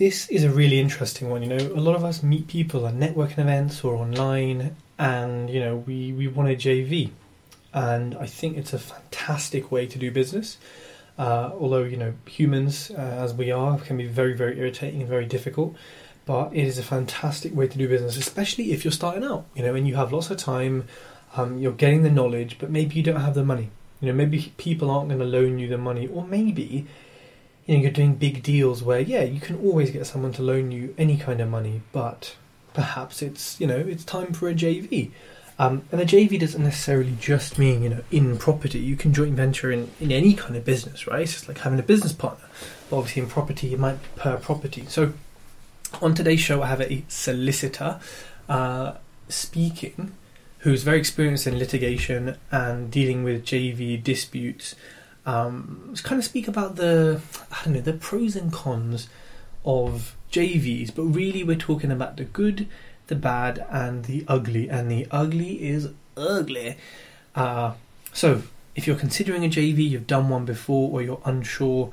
This is a really interesting one. You know, a lot of us meet people at networking events or online, and you know, we we want a JV, and I think it's a fantastic way to do business. Uh, although you know, humans uh, as we are can be very very irritating and very difficult, but it is a fantastic way to do business, especially if you're starting out. You know, and you have lots of time, um, you're getting the knowledge, but maybe you don't have the money. You know, maybe people aren't going to loan you the money, or maybe you know, you're doing big deals where, yeah, you can always get someone to loan you any kind of money, but perhaps it's, you know, it's time for a JV. Um, and a JV doesn't necessarily just mean, you know, in property. You can joint venture in, in any kind of business, right? It's just like having a business partner. But obviously, in property, it might be per property. So, on today's show, I have a solicitor uh, speaking who's very experienced in litigation and dealing with JV disputes um, kind of speak about the I don't know the pros and cons of JVs, but really we're talking about the good, the bad, and the ugly. And the ugly is ugly. Uh, so if you're considering a JV, you've done one before, or you're unsure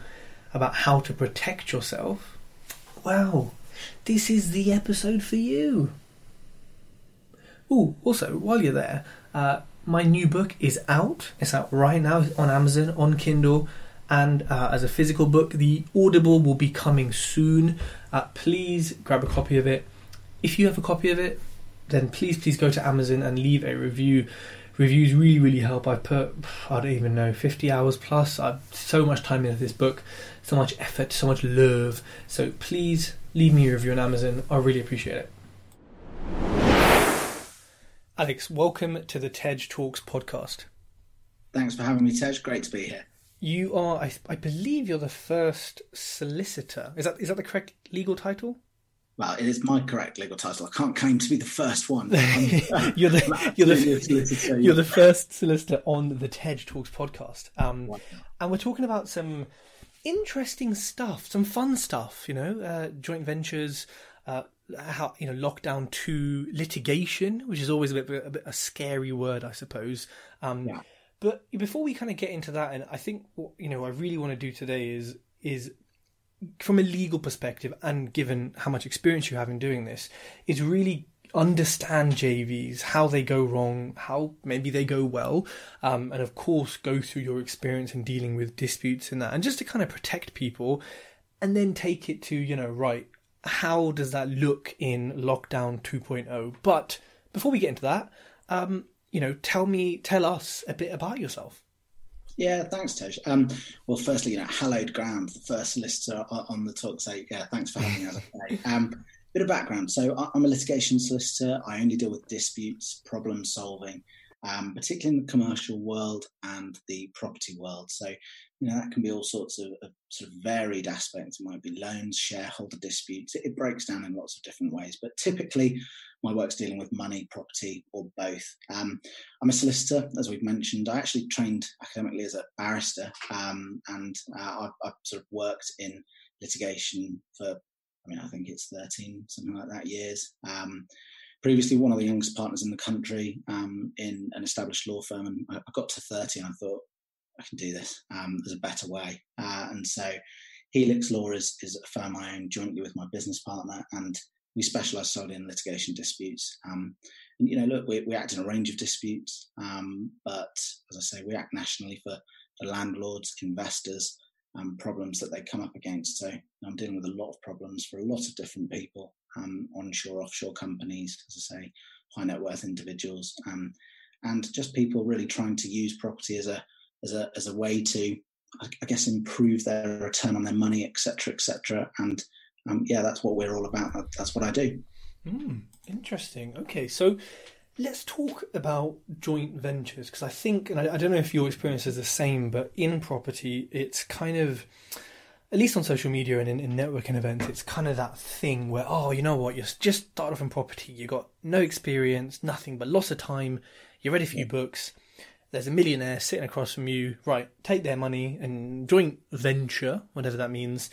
about how to protect yourself, well, this is the episode for you. Oh, also, while you're there, uh, my new book is out. It's out right now on Amazon, on Kindle, and uh, as a physical book. The Audible will be coming soon. Uh, please grab a copy of it. If you have a copy of it, then please, please go to Amazon and leave a review. Reviews really, really help. I put, I don't even know, 50 hours plus. I've so much time into this book, so much effort, so much love. So please leave me a review on Amazon. I really appreciate it. Alex, welcome to the Tej Talks podcast. Thanks for having me, Tej. Great to be here. You are, I, I, believe, you're the first solicitor. Is that is that the correct legal title? Well, it is my correct legal title. I can't claim to be the first one. you're the you're the, you're the first solicitor on the Tej Talks podcast, um, and we're talking about some interesting stuff, some fun stuff. You know, uh, joint ventures, uh, how you know lockdown to litigation, which is always a bit, a, bit, a scary word, I suppose. Um, yeah. But before we kind of get into that, and I think what you know I really want to do today is is from a legal perspective, and given how much experience you have in doing this, is really understand JVs, how they go wrong, how maybe they go well, um, and of course go through your experience in dealing with disputes and that, and just to kind of protect people, and then take it to you know right how does that look in lockdown 2.0 but before we get into that um, you know tell me tell us a bit about yourself yeah, thanks, Tej. Um, well, firstly, you know, hallowed ground, the first solicitor on the talk. So, yeah, thanks for having me. Um, bit of background. So, I'm a litigation solicitor. I only deal with disputes, problem solving, um, particularly in the commercial world and the property world. So, you know, that can be all sorts of, of sort of varied aspects. It might be loans, shareholder disputes. It, it, breaks down in lots of different ways. But typically, my work's dealing with money, property, or both. Um, I'm a solicitor, as we've mentioned. I actually trained academically as a barrister, um, and uh, I've, I've, sort of worked in litigation for, I mean, I think it's 13, something like that, years. Um, previously one of the youngest partners in the country um, in an established law firm, and I, got to 30 and I thought, I can do this. Um, there's a better way. Uh, and so Helix Law is, is a firm I own jointly with my business partner, and we specialise solely in litigation disputes. Um, and, you know, look, we, we, act in a range of disputes, um, but as I say, we act nationally for, for landlords, investors, um, problems that they come up against. So I'm dealing with a lot of problems for a lot of different people, um, onshore, offshore companies, as I say, high net worth individuals, um, and just people really trying to use property as a as a as a way to, I guess, improve their return on their money, etc., etc. And um, yeah, that's what we're all about. That's what I do. Mm, interesting. Okay, so let's talk about joint ventures because I think, and I, I, don't know if your experience is the same, but in property, it's kind of at least on social media and in, in networking events, it's kind of that thing where, oh, you know what, you're just started off in property, you got no experience, nothing but lots of time, you're ready for your books. There's a millionaire sitting across from you, right? Take their money and joint venture, whatever that means,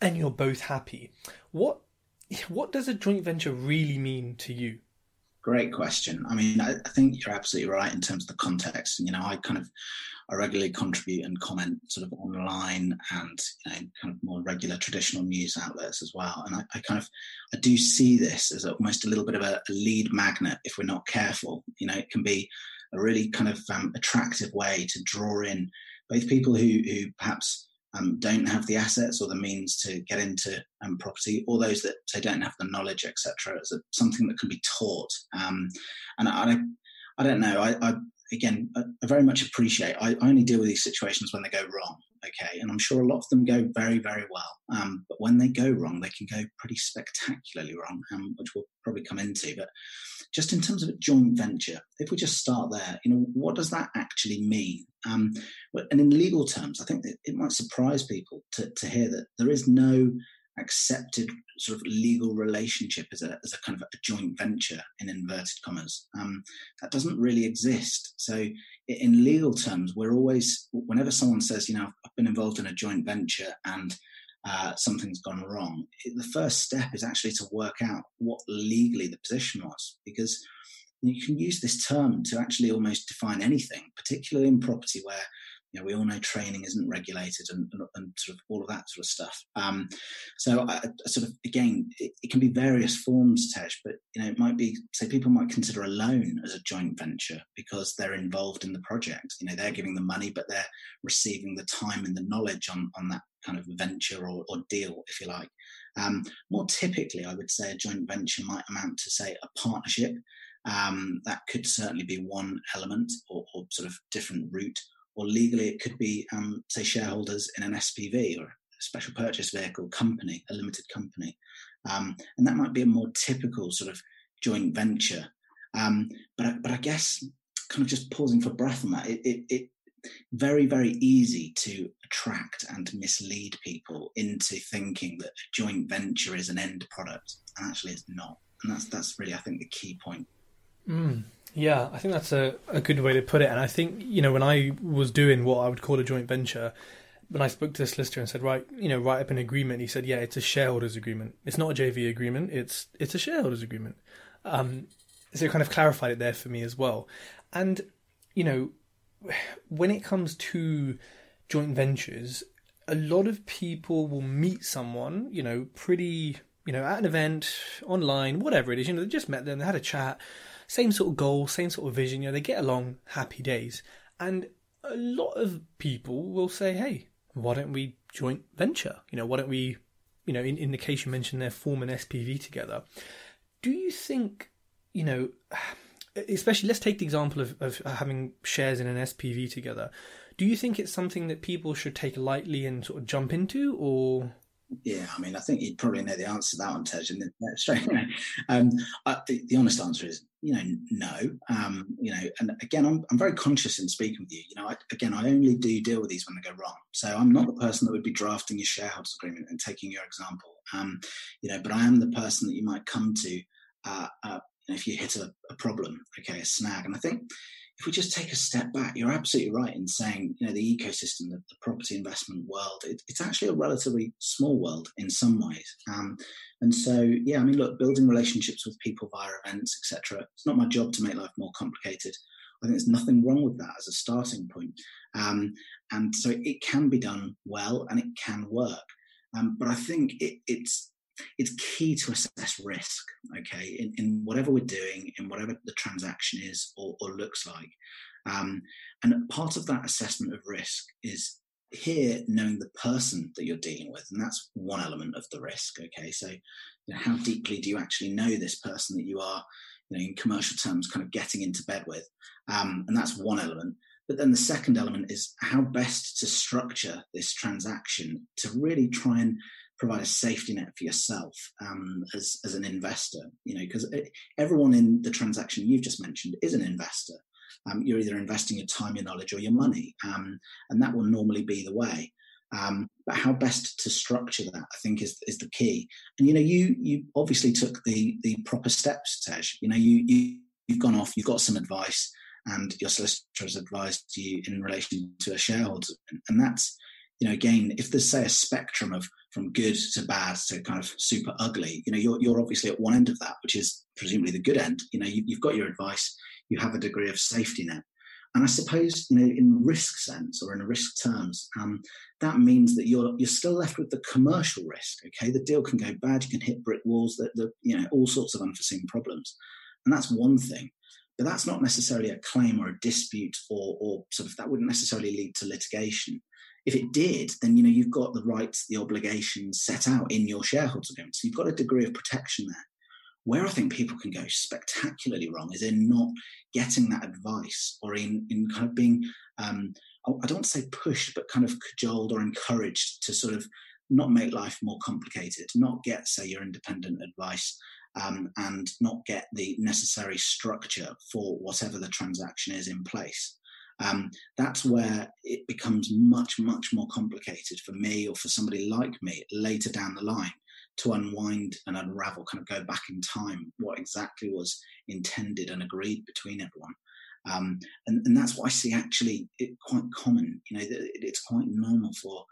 and you're both happy. What what does a joint venture really mean to you? Great question. I mean, I, I, think you're absolutely right in terms of the context. You know, I kind of I regularly contribute and comment sort of online and you know, kind of more regular traditional news outlets as well. And I, I kind of I do see this as almost a little bit of a, a, lead magnet if we're not careful. You know, it can be a really kind of um, attractive way to draw in both people who who perhaps um, don't have the assets or the means to get into um, property, or those that say don't have the knowledge, etc. It's something that can be taught. Um, and I, I don't know. I, I again, I, very much appreciate. I, only deal with these situations when they go wrong. Okay, and I'm sure a lot of them go very, very well. Um, but when they go wrong, they can go pretty spectacularly wrong, um, which we'll probably come into. But just in terms of a joint venture, if we just start there, you know, what does that actually mean? Um, and in legal terms, I think it might surprise people to, to hear that there is no accepted sort of legal relationship as a, as a kind of a joint venture in inverted commas. Um, that doesn't really exist. So in legal terms, we're always, whenever someone says, you know, I've been involved in a joint venture and uh, something's gone wrong, the first step is actually to work out what legally the position was, because you can use this term to actually almost define anything, particularly in property where you know, we all know training isn't regulated and, and, and, sort of all of that sort of stuff. Um, so I, I sort of again, it, it, can be various forms, Tej, but you know, it might be say people might consider a loan as a joint venture because they're involved in the project. You know, they're giving the money, but they're receiving the time and the knowledge on on that kind of venture or, or deal, if you like. Um, more typically, I would say a joint venture might amount to say a partnership. Um, that could certainly be one element or, or, sort of different route or legally it could be, um, say, shareholders in an SPV or a special purpose vehicle company, a limited company. Um, and that might be a more typical sort of joint venture. Um, but, but I guess kind of just pausing for breath on that, it, it, it very, very easy to attract and mislead people into thinking that a joint venture is an end product. And actually, it's not. And that's, that's really, I think, the key point. Mm. Yeah, I think that's a, a good way to put it. And I think, you know, when I was doing what I would call a joint venture, when I spoke to the solicitor and said, right, you know, write up an agreement, he said, yeah, it's a shareholders agreement. It's not a JV agreement. It's it's a shareholders agreement. Um, so it kind of clarified it there for me as well. And you know, when it comes to joint ventures, a lot of people will meet someone, you know, pretty, you know, at an event, online, whatever it is. You know, they just met them, they had a chat same sort of goal, same sort of vision. You know, they get along, happy days. And a lot of people will say, "Hey, why don't we joint venture? You know, why don't we, you know, in, in the case you mentioned, there, form an SPV together." Do you think, you know, especially let's take the example of, of having shares in an SPV together. Do you think it's something that people should take lightly and sort of jump into, or yeah, I mean, I think you'd probably know the answer to that one, Tej. And straight away, um, I, the, the, honest answer is, you know, no. Um, you know, and again, I'm, I'm very conscious in speaking with you. You know, I, again, I only do deal with these when they go wrong. So I'm not the person that would be drafting your shareholders agreement and taking your example. Um, you know, but I am the person that you might come to uh, uh, if you hit a, a problem, okay, a snag. And I think if we just take a step back, you're absolutely right in saying, you know, the ecosystem, the, the property investment world, it, it's actually a relatively small world in some ways. Um, and so, yeah, I mean, look, building relationships with people via events, etc. It's not my job to make life more complicated. I think there's nothing wrong with that as a starting point. Um, and so it can be done well and it can work. Um, but I think it, it's it's key to assess risk, okay, in, in whatever we're doing, in whatever the transaction is or, or looks like. Um, and part of that assessment of risk is here knowing the person that you're dealing with, and that's one element of the risk, okay. So, you know, how deeply do you actually know this person that you are, you know, in commercial terms, kind of getting into bed with? Um, and that's one element. But then the second element is how best to structure this transaction to really try and provide a safety net for yourself um, as, as an investor, you know, because everyone in the transaction you've just mentioned is an investor. Um, you're either investing your time, your knowledge, or your money, um, and that will normally be the way. Um, but how best to structure that, I think, is is the key. And you know, you you obviously took the the proper steps, Tej. You know, you, you you've gone off, you've got some advice, and your solicitor has advised you in relation to a shareholder, and that's you know, again, if there's say a spectrum of from good to bad to kind of super ugly, you know, you're you're obviously at one end of that, which is presumably the good end. You know, you, you've got your advice, you have a degree of safety net. And I suppose, you know, in risk sense or in risk terms, um, that means that you're you're still left with the commercial risk. Okay, the deal can go bad, you can hit brick walls, that the you know all sorts of unforeseen problems, and that's one thing. But that's not necessarily a claim or a dispute, or or sort of that wouldn't necessarily lead to litigation. If it did, then you know you've got the rights, the obligations set out in your shareholders agreement, so you've got a degree of protection there. Where I think people can go spectacularly wrong is in not getting that advice or in, in kind of being, um, I don't say pushed, but kind of cajoled or encouraged to sort of not make life more complicated, not get, say, your independent advice um, and not get the necessary structure for whatever the transaction is in place. Um, that's where it becomes much, much more complicated for me or for somebody like me later down the line to unwind and unravel, kind of go back in time, what exactly was intended and agreed between everyone. Um, and, and, that's what I see actually it, quite common. You know, it's quite normal for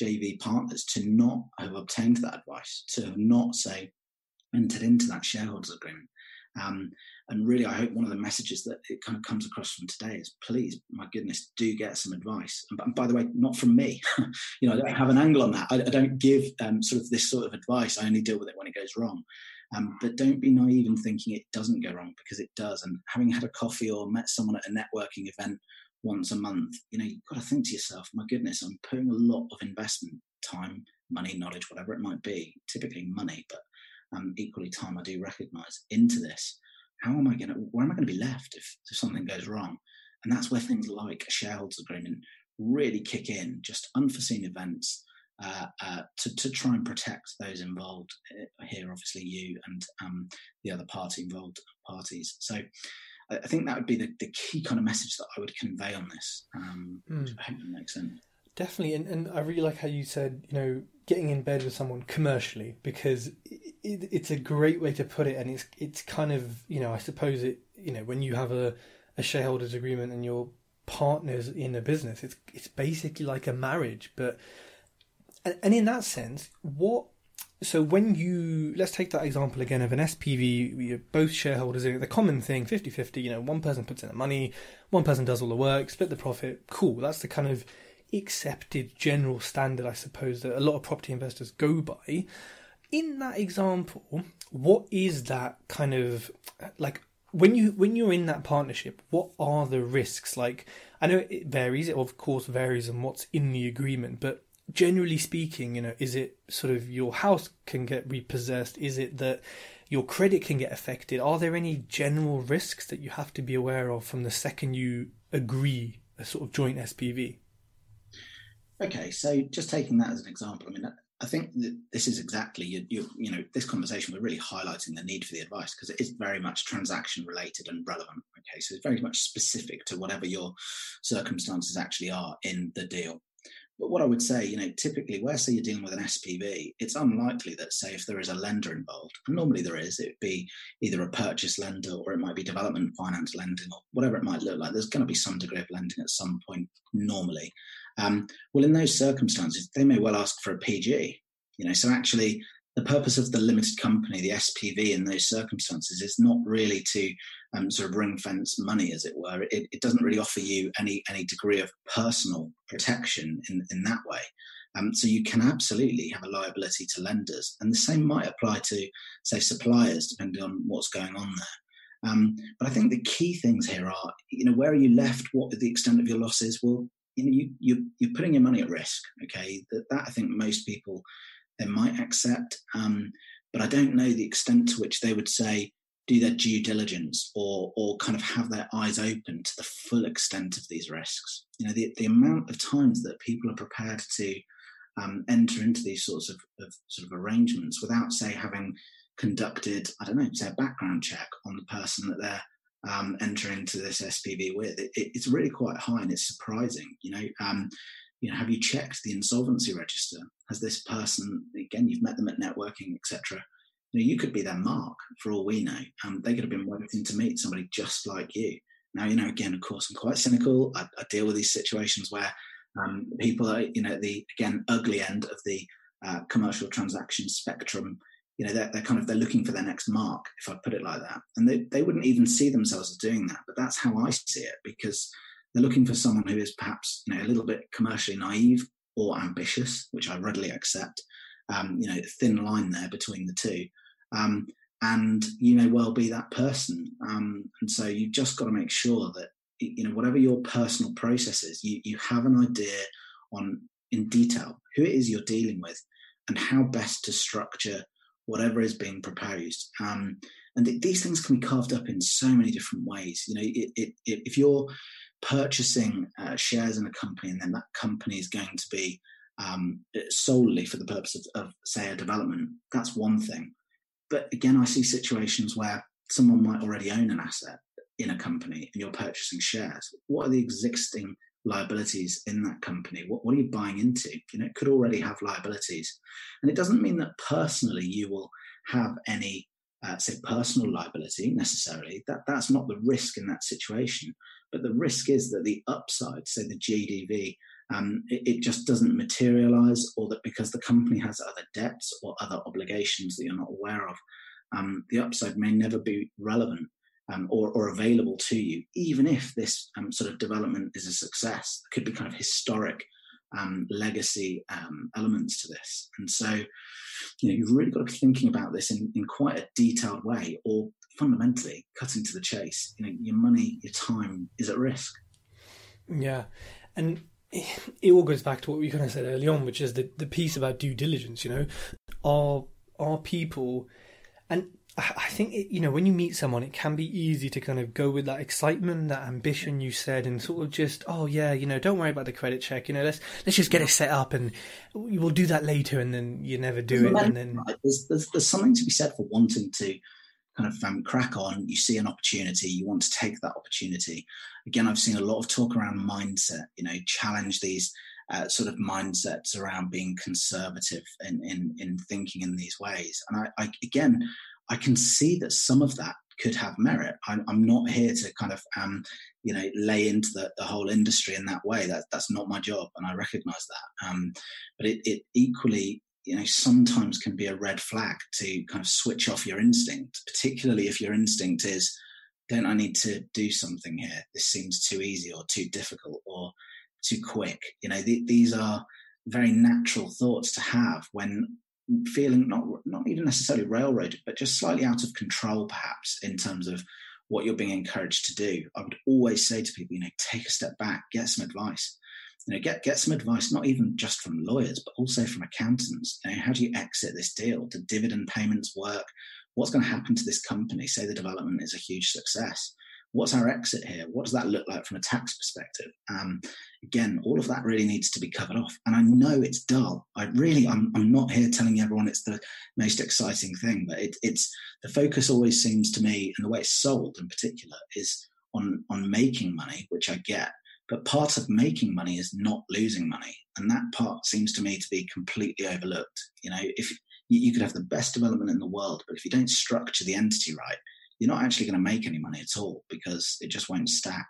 JV partners to not have obtained that advice, to have not, say, entered into that shareholders agreement. Um, and really, I hope one of the messages that it kind of comes across from today is please, my goodness, do get some advice. And, by the way, not from me. you know, I don't have an angle on that. I, I don't give um, sort of this sort of advice. I only deal with it when it goes wrong. Um, but don't be naive in thinking it doesn't go wrong because it does. And having had a coffee or met someone at a networking event once a month, you know, you've got to think to yourself, my goodness, I'm putting a lot of investment, time, money, knowledge, whatever it might be, typically money, but um, equally time I do recognize into this how am I going to, where am I going to be left if, if something goes wrong? And that's where things like a shareholders agreement really kick in, just unforeseen events uh, uh, to, to try and protect those involved uh, here, obviously you and um, the other party involved parties. So I, I think that would be the, the, key kind of message that I would convey on this. Um, mm. I hope that makes sense. Definitely, and, and I really like how you said, you know, getting in bed with someone commercially because it, it, it's a great way to put it, and it's it's kind of you know I suppose it you know when you have a, a shareholders agreement and your partners in a business, it's it's basically like a marriage, but and, and in that sense, what so when you let's take that example again of an SPV, you're both shareholders in it. The common thing, 50-50, you know, one person puts in the money, one person does all the work, split the profit. Cool. That's the kind of accepted general standard, I suppose, that a lot of property investors go by. In that example, what is that kind of like when you when you're in that partnership? What are the risks? Like, I know it varies. It of course varies on what's in the agreement, but generally speaking, you know, is it sort of your house can get repossessed? Is it that your credit can get affected? Are there any general risks that you have to be aware of from the second you agree a sort of joint SPV? Okay, so just taking that as an example, I mean, I think that this is exactly you, you, you know this conversation. We're really highlighting the need for the advice because it is very much transaction related and relevant. Okay, so it's very much specific to whatever your circumstances actually are in the deal. But what I would say, you know, typically where say you're dealing with an SPV, it's unlikely that say if there is a lender involved, and normally there is, it'd be either a purchase lender or it might be development finance lending or whatever it might look like. There's going to be some degree of lending at some point normally. Um, well, in those circumstances, they may well ask for a PG. You know, so actually, the purpose of the limited company, the SPV, in those circumstances, is not really to um, sort of ring fence money, as it were. It, it, doesn't really offer you any any degree of personal protection in in that way. Um, so you can absolutely have a liability to lenders, and the same might apply to, say, suppliers, depending on what's going on there. Um, but I think the key things here are, you know, where are you left? What the extent of your losses? Well, you know, you, you you're putting your money at risk. Okay, that that I think most people they might accept, um, but I don't know the extent to which they would say do their due diligence or or kind of have their eyes open to the full extent of these risks. You know, the the amount of times that people are prepared to um, enter into these sorts of, of sort of arrangements without, say, having conducted, I don't know, say a background check on the person that they're um, enter into this SPV with. It, it, it's really quite high and it's surprising. You know, um, you know, have you checked the insolvency register? Has this person, again, you've met them at networking, etc. You know, you could be their mark for all we know. Um, they could have been waiting to meet somebody just like you. Now, you know, again, of course, I'm quite cynical. I, I deal with these situations where um, people are, you know, the again ugly end of the uh, commercial transaction spectrum. You know, they're, they're kind of they're looking for their next mark, if I put it like that, and they they wouldn't even see themselves as doing that. But that's how I see it because they're looking for someone who is perhaps you know a little bit commercially naive or ambitious, which I readily accept. Um, you know, thin line there between the two. Um, and you may well be that person. Um, and so you've just got to make sure that you know whatever your personal process is, you you have an idea on in detail who it is you're dealing with and how best to structure whatever is being proposed. Um, and th- these things can be carved up in so many different ways. You know, it, it, it, if you're purchasing uh, shares in a company and then that company is going to be um, solely for the purpose of, of, say, a development, that's one thing. But again, I see situations where someone might already own an asset in a company and you're purchasing shares. What are the existing liabilities in that company? What, what are you buying into? You know, it could already have liabilities. And it doesn't mean that personally you will have any, uh, say, personal liability necessarily. That, that's not the risk in that situation. But the risk is that the upside, say the GDV, um, it, it, just doesn't materialize, or that because the company has other debts or other obligations that you're not aware of, um, the upside may never be relevant um, or, or, available to you, even if this um, sort of development is a success. Could be kind of historic um, legacy um, elements to this. And so, you know, you've really got to be thinking about this in, in quite a detailed way, or fundamentally, cutting to the chase, you know, your money, your time is at risk. Yeah. And it all goes back to what we kind of said early on, which is the, the piece about due diligence, you know, are, are people, and I think it, you know when you meet someone, it can be easy to kind of go with that excitement, that ambition you said, and sort of just oh yeah, you know, don't worry about the credit check. You know, let's let's just get it set up, and we will do that later, and then you never do it, and then there's, there's, there's something to be said for wanting to kind of um, crack on. You see an opportunity, you want to take that opportunity. Again, I've seen a lot of talk around mindset. You know, challenge these uh, sort of mindsets around being conservative in, in, in thinking in these ways. And I, I, again, I can see that some of that could have merit. I'm, I'm not here to kind of, um, you know, lay into the, the, whole industry in that way. That that's not my job, and I recognise that. Um, but it, it equally, you know, sometimes can be a red flag to kind of switch off your instinct, particularly if your instinct is, don't I need to do something here? This seems too easy or too difficult or too quick. You know, th- these are very natural thoughts to have when feeling not not even necessarily railroaded, but just slightly out of control, perhaps in terms of what you're being encouraged to do. I would always say to people, you know, take a step back, get some advice. You know, get get some advice, not even just from lawyers, but also from accountants. You know, how do you exit this deal? Do dividend payments work? What's going to happen to this company? Say the development is a huge success what's our exit here? What does that look like from a tax perspective? Um, again, all of that really needs to be covered off. And I know it's dull. I really, I'm, I'm not here telling everyone it's the most exciting thing, but it, it's the focus always seems to me, and the way it's sold in particular, is on on making money, which I get. But part of making money is not losing money, and that part seems to me to be completely overlooked. You know, if you could have the best development in the world, but if you don't structure the entity right, you're not actually going to make any money at all because it just won't stack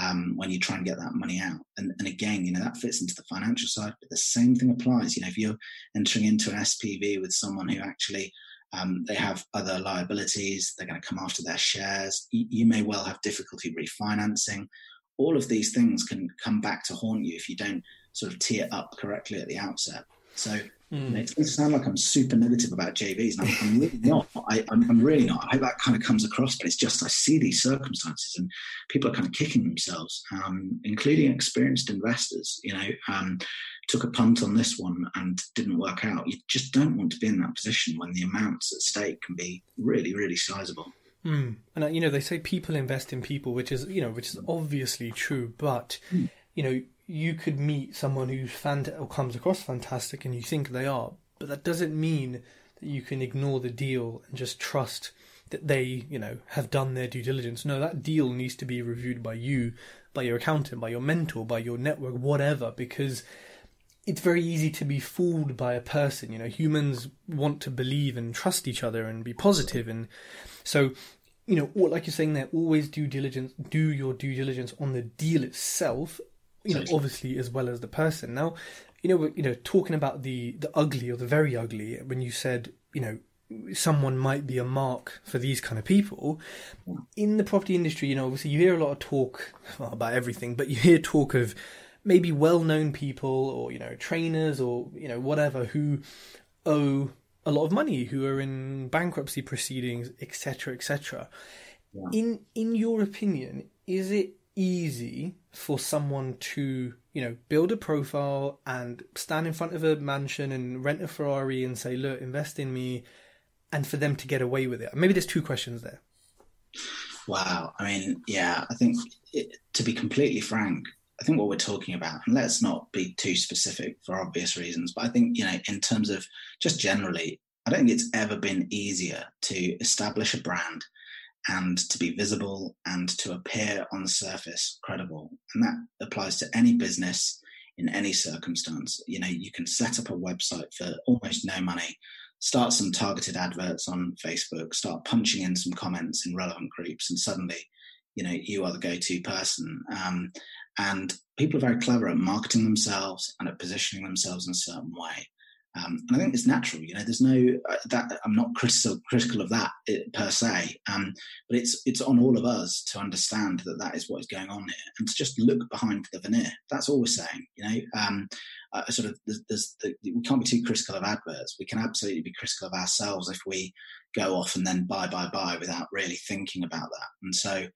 um, when you try and get that money out. And, and again, you know, that fits into the financial side, but the same thing applies. You know, if you're entering into an SPV with someone who actually um, they have other liabilities, they're going to come after their shares, you, you may well have difficulty refinancing. All of these things can come back to haunt you if you don't sort of tee it up correctly at the outset. So Mm. Going to sound like I'm super negative about JVs, and I'm, I'm really not. I, am really not. I hope that kind of comes across, but it's just I see these circumstances, and people are kind of kicking themselves, um, including experienced investors. You know, um, took a punt on this one and didn't work out. You just don't want to be in that position when the amounts at stake can be really, really sizable. Mm. And uh, you know, they say people invest in people, which is you know, which is obviously true, but. Mm. You know, you could meet someone who's fant- or comes across fantastic and you think they are, but that doesn't mean that you can ignore the deal and just trust that they, you know, have done their due diligence. No, that deal needs to be reviewed by you, by your accountant, by your mentor, by your network, whatever, because it's very easy to be fooled by a person. You know, humans want to believe and trust each other and be positive, and so you know, like you're saying there, always due diligence, do your due diligence on the deal itself. You know, obviously as well as the person. Now, you know, you know, talking about the the ugly or the very ugly. When you said, you know, someone might be a mark for these kind of people in the property industry. You know, obviously you hear a lot of talk well, about everything, but you hear talk of maybe well-known people or you know trainers or you know whatever who owe a lot of money, who are in bankruptcy proceedings, etc., etc. Yeah. In in your opinion, is it easy for someone to you know build a profile and stand in front of a mansion and rent a Ferrari and say, "Look, invest in me," and for them to get away with it? Maybe there's two questions there. Wow, I mean, yeah, I think it, to be completely frank, I think what we're talking about, and let's not be too specific for obvious reasons, but I think, you know, in terms of just generally, I don't think it's ever been easier to establish a brand and to be visible and to appear on the surface credible. And that applies to any business in any circumstance. You know, you can set up a website for almost no money, start some targeted adverts on Facebook, start punching in some comments in relevant groups, and suddenly, you know, you are the go to person. Um, and people are very clever at marketing themselves and at positioning themselves in a certain way. Um, and I think it's natural, you know. There's no uh, that I'm not critical critical of that it, uh, per se, um, but it's it's on all of us to understand that that is what is going on here, and to just look behind the veneer. That's all we're saying, you know. Um, uh, sort of, there's, there's the, we can't be too critical of adverts. We can absolutely be critical of ourselves if we go off and then buy, buy, buy without really thinking about that. And so,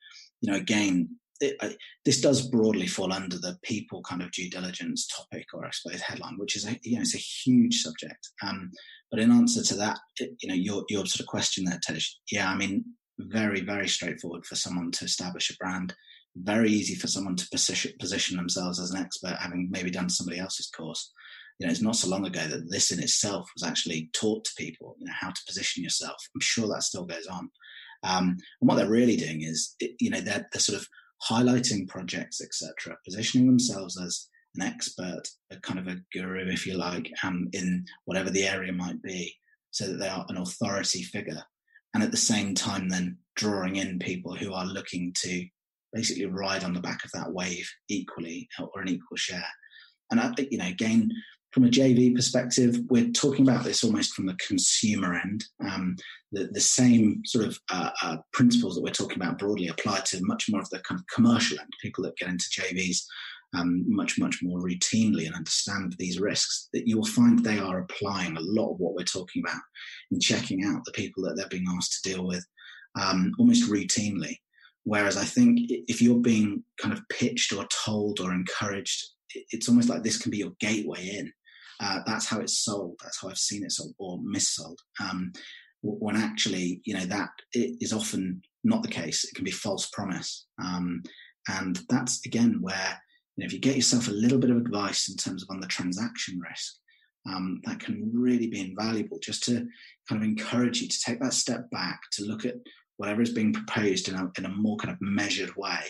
you know, again, it, I, this does broadly fall under the people kind of due diligence topic, or I suppose headline, which is a you know it's a huge subject. Um, but in answer to that, it, you know your your sort of question there, Tej, yeah, I mean very very straightforward for someone to establish a brand. Very easy for someone to position position themselves as an expert, having maybe done somebody else's course. You know, it's not so long ago that this in itself was actually taught to people. You know how to position yourself. I'm sure that still goes on. Um, and what they're really doing is, you know, they're, they're sort of highlighting projects, etc., positioning themselves as an expert, a kind of a guru, if you like, um, in whatever the area might be, so that they are an authority figure. And at the same time, then drawing in people who are looking to basically ride on the back of that wave equally or an equal share. And I think, you know, again, from a JV perspective, we're talking about this almost from the consumer end. Um, the, the same sort of uh, uh, principles that we're talking about broadly apply to much more of the kind of commercial end, people that get into JVs um, much, much more routinely and understand these risks, that you will find they are applying a lot of what we're talking about in checking out the people that they're being asked to deal with um, almost routinely. Whereas I think if you're being kind of pitched or told or encouraged, it's almost like this can be your gateway in. Uh, that's how it's sold. That's how I've seen it sold or missold. Um, when actually, you know, that is often not the case. It can be false promise. Um, and that's again where, you know, if you get yourself a little bit of advice in terms of on the transaction risk, um, that can really be invaluable just to kind of encourage you to take that step back to look at whatever is being proposed in a, in a more kind of measured way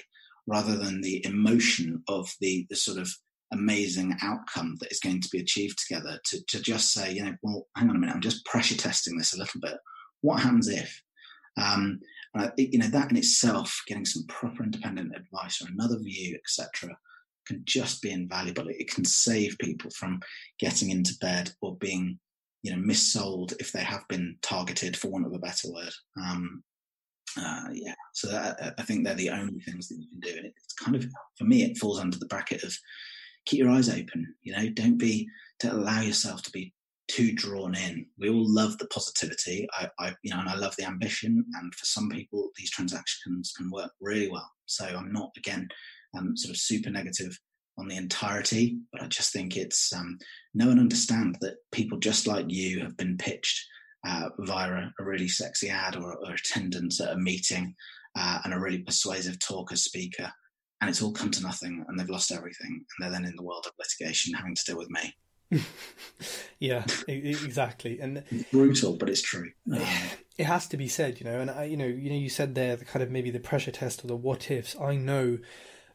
rather than the emotion of the, the sort of amazing outcome that is going to be achieved together to, to just say, you know, well, hang on a minute, I'm just pressure testing this a little bit. What happens if? Um, you know, that in itself, getting some proper independent advice or another view, etc., can just be invaluable. It can save people from getting into bed or being, you know, missold if they have been targeted, for want of a better word. Um, uh, yeah, so that, I think they're the only things that you can do, and it's kind of, for me, it falls under the bracket of keep your eyes open. You know, don't be don't allow yourself to be too drawn in. We all love the positivity. I, I, you know, and I love the ambition. And for some people, these transactions can work really well. So I'm not again um, sort of super negative on the entirety, but I just think it's um, know and understand that people just like you have been pitched uh, via a, a, really sexy ad or, or attendance at a meeting uh, and a really persuasive talker speaker and it's all come to nothing and they've lost everything and they're then in the world of litigation having to deal with me. Yeah exactly and it's brutal but it's true. It has to be said you know and I, you know you know you said there the kind of maybe the pressure test or the what ifs. I know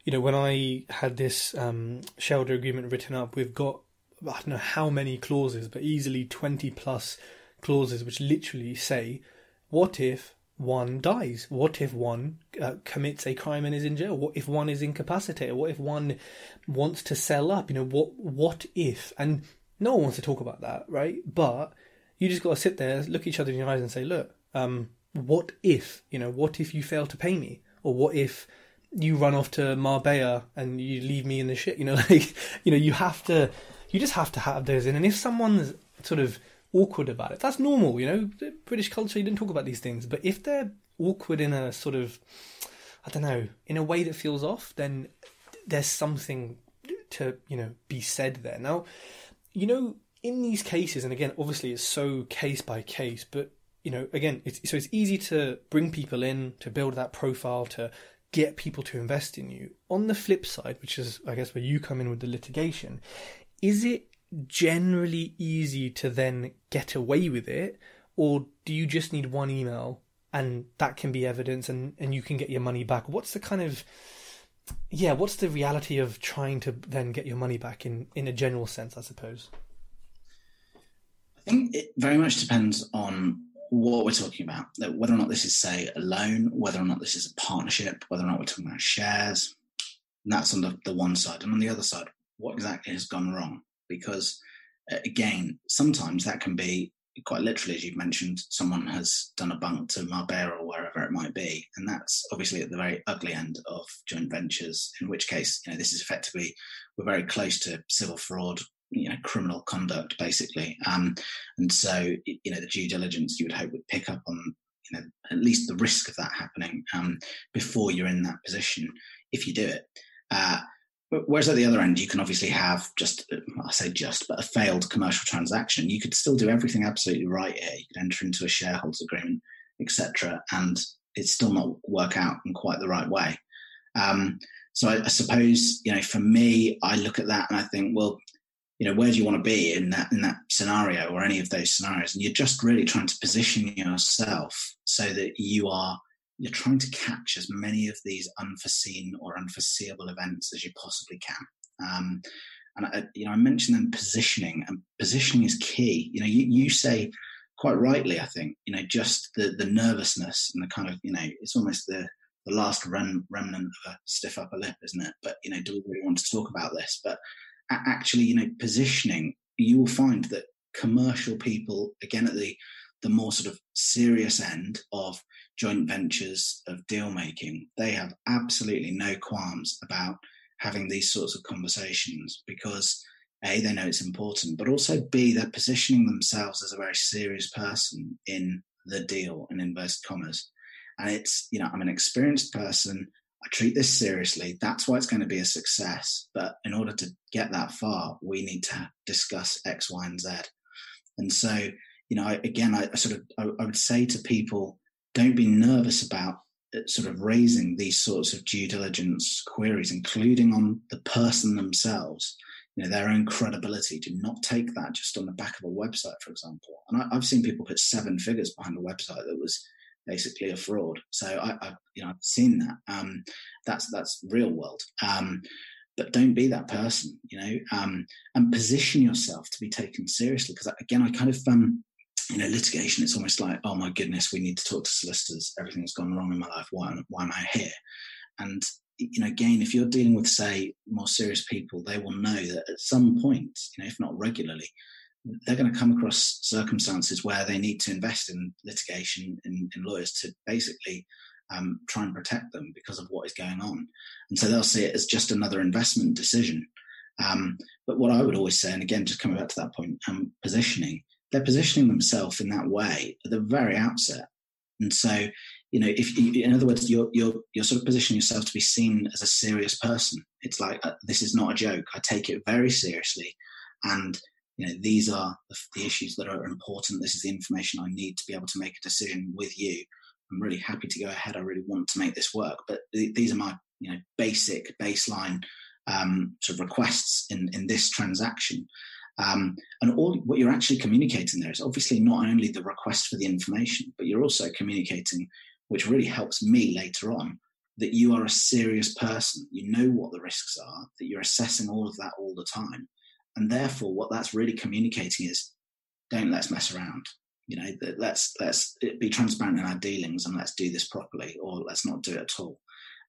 you know when i had this um, shareholder agreement written up we've got I don't know how many clauses, but easily 20 plus clauses which literally say, what if one dies? What if one uh, commits a crime and is in jail? What if one is incapacitated? What if one wants to sell up? You know, what what if? And no one wants to talk about that, right? But you just got to sit there, look each other in your eyes, and say, look, um, what if? You know, what if you fail to pay me, or what if you run off to Marbella and you leave me in the shit? You know, like you know, you have to, you just have to have those in. And if someone's sort of awkward about it. That's normal, you know. British culture, you didn't talk about these things. But if they're awkward in a sort of, I don't know, in a way that feels off, then there's something to, you know, be said there. Now, you know, in these cases, and again, obviously it's so case by case, but, you know, again, it's, so it's easy to bring people in, to build that profile, to get people to invest in you. On the flip side, which is, I guess, where you come in with the litigation, is it generally easy to then get away with it, or do you just need one email and that can be evidence and, and you can get your money back? What's the kind of yeah, what's the reality of trying to then get your money back in, in a general sense, I suppose? I think it very much depends on what we're talking about. Whether or not this is, say, a loan, whether or not this is a partnership, whether or not we're talking about shares. that's on the, the one side. And on the other side, what exactly has gone wrong? Because uh, again, sometimes that can be quite literally, as you've mentioned, someone has done a bunk to Marbella or wherever it might be, and that's obviously at the very ugly end of joint ventures. In which case, you know, this is effectively we're very close to civil fraud, you know, criminal conduct, basically. Um, and so, you know, the due diligence you would hope would pick up on, you know, at least the risk of that happening um, before you're in that position, if you do it. Uh, Whereas at the other end, you can obviously have just, I say just, but a failed commercial transaction. You could still do everything absolutely right here. You could enter into a shareholders agreement, etc., and it still not work out in quite the right way. Um, so I, I, suppose you know, for me, I look at that and I think, well, you know, where do you want to be in that in that scenario or any of those scenarios? And you're just really trying to position yourself so that you are you're trying to catch as many of these unforeseen or unforeseeable events as you possibly can. Um, and I, you know, I mentioned them positioning, and positioning is key. You know, you, you say quite rightly, I think, you know, just the the nervousness and the kind of, you know, it's almost the the last rem, remnant of a stiff upper lip, isn't it? But you know, do we really want to talk about this? But actually, you know, positioning, you will find that commercial people, again, at the the more sort of serious end of joint ventures of deal making, they have absolutely no qualms about having these sorts of conversations because a they know it's important, but also b they're positioning themselves as a very serious person in the deal in inverted commas. And it's you know I'm an experienced person. I treat this seriously. That's why it's going to be a success. But in order to get that far, we need to discuss X, Y, and Z. And so, you know, I, again, I, I sort of I, I would say to people, don't be nervous about uh, sort of raising these sorts of due diligence queries, including on the person themselves, you know, their own credibility. Do not take that just on the back of a website, for example. And I, have seen people put seven figures behind a website that was basically a fraud. So I, I you know, I've seen that. Um, that's that's real world. Um, but don't be that person, you know, um, and position yourself to be taken seriously. Because again, I kind of um, you know, litigation, it's almost like, oh my goodness, we need to talk to solicitors. Everything's gone wrong in my life. Why, why am I here? And, you know, again, if you're dealing with, say, more serious people, they will know that at some point, you know, if not regularly, they're going to come across circumstances where they need to invest in litigation in, in lawyers to basically um, try and protect them because of what is going on. And so they'll see it as just another investment decision. Um, but what I would always say, and again, just coming back to that point, um, positioning, they're positioning themselves in that way at the very outset. And so, you know, if you, in other words, you're you're you're sort of positioning yourself to be seen as a serious person. It's like uh, this is not a joke. I take it very seriously, and you know these are the, issues that are important. This is the information I need to be able to make a decision with you. I'm really happy to go ahead. I really want to make this work, but th- these are my you know basic baseline um, sort of requests in in this transaction. Um, and all what you're actually communicating there is obviously not only the request for the information, but you're also communicating, which really helps me later on, that you are a serious person. You know what the risks are, that you're assessing all of that all the time, and therefore, what that's really communicating is, don't let's mess around. You know, let's let's be transparent in our dealings and let's do this properly, or let's not do it at all.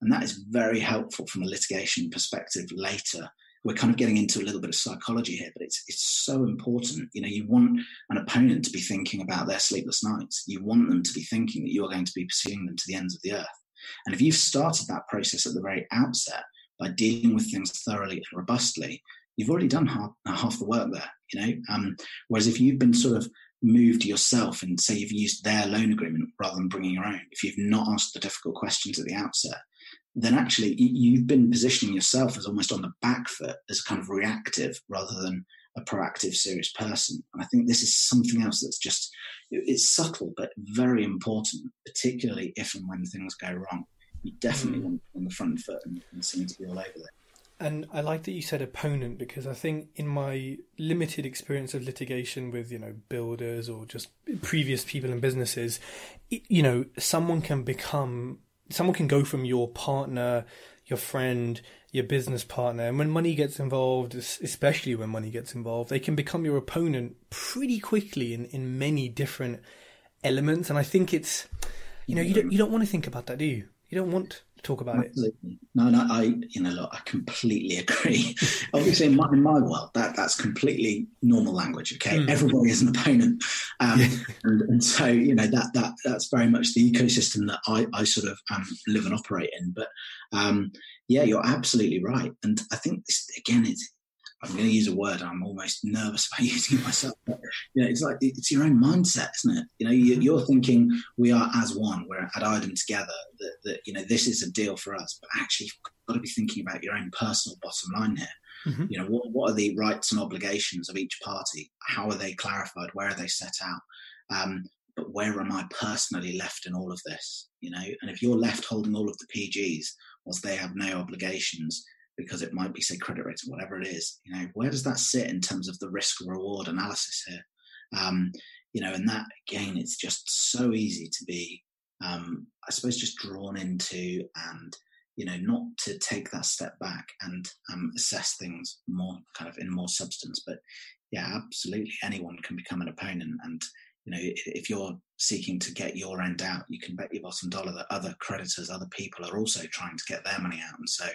And that is very helpful from a litigation perspective later we're kind of getting into a little bit of psychology here, but it's it's so important. You know, you want an opponent to be thinking about their sleepless nights. You want them to be thinking that you are going to be pursuing them to the ends of the earth. And if you've started that process at the very outset by dealing with things thoroughly and robustly, you've already done half, half the work there. You know, um, whereas if you've been sort of moved yourself and say you've used their loan agreement rather than bringing your own, if you've not asked the difficult questions at the outset, then actually you've been positioning yourself as almost on the back foot as a kind of reactive rather than a proactive serious person. And i think this is something else that's just it's subtle but very important particularly if and when things go wrong. You definitely mm. want on the front foot and, and seem to be all over and I like that you said opponent because I think in my limited experience of litigation with, you know, builders or just previous people and businesses, it, you know, someone can become someone can go from your partner, your friend, your business partner, and when money gets involved, especially when money gets involved, they can become your opponent pretty quickly in, in many different elements. And I think it's, you know, you don't you don't want to think about that, do you? You don't want talk about Absolutely. it. No, no, I, you know, look, I completely agree. Obviously, in my, in my world, that that's completely normal language. Okay, mm. everybody is an opponent, um, yeah. and, and, so you know that that that's very much the ecosystem that I, I sort of um, live and operate in. But um, yeah, you're absolutely right, and I think this again, it's I'm going to use a word I'm almost nervous about using it myself. But you know, it's like it's your own mindset, isn't it? You know, mm-hmm. you're thinking we are as one. We're ad idem together. That, that you know this is a deal for us. But actually, you've got to be thinking about your own personal bottom line here. Mm-hmm. You know, what what are the rights and obligations of each party? How are they clarified? Where are they set out? Um, but where am I personally left in all of this? You know, and if you're left holding all of the PGs, whilst they have no obligations, because it might be say credit rating, whatever it is. You know, where does that sit in terms of the risk reward analysis here? Um, you know, and that again, it's just so easy to be, um, I suppose, just drawn into and you know not to take that step back and um, assess things more kind of in more substance. But yeah, absolutely, anyone can become an opponent, and you know, if you're seeking to get your end out, you can bet your bottom dollar that other creditors, other people are also trying to get their money out. And so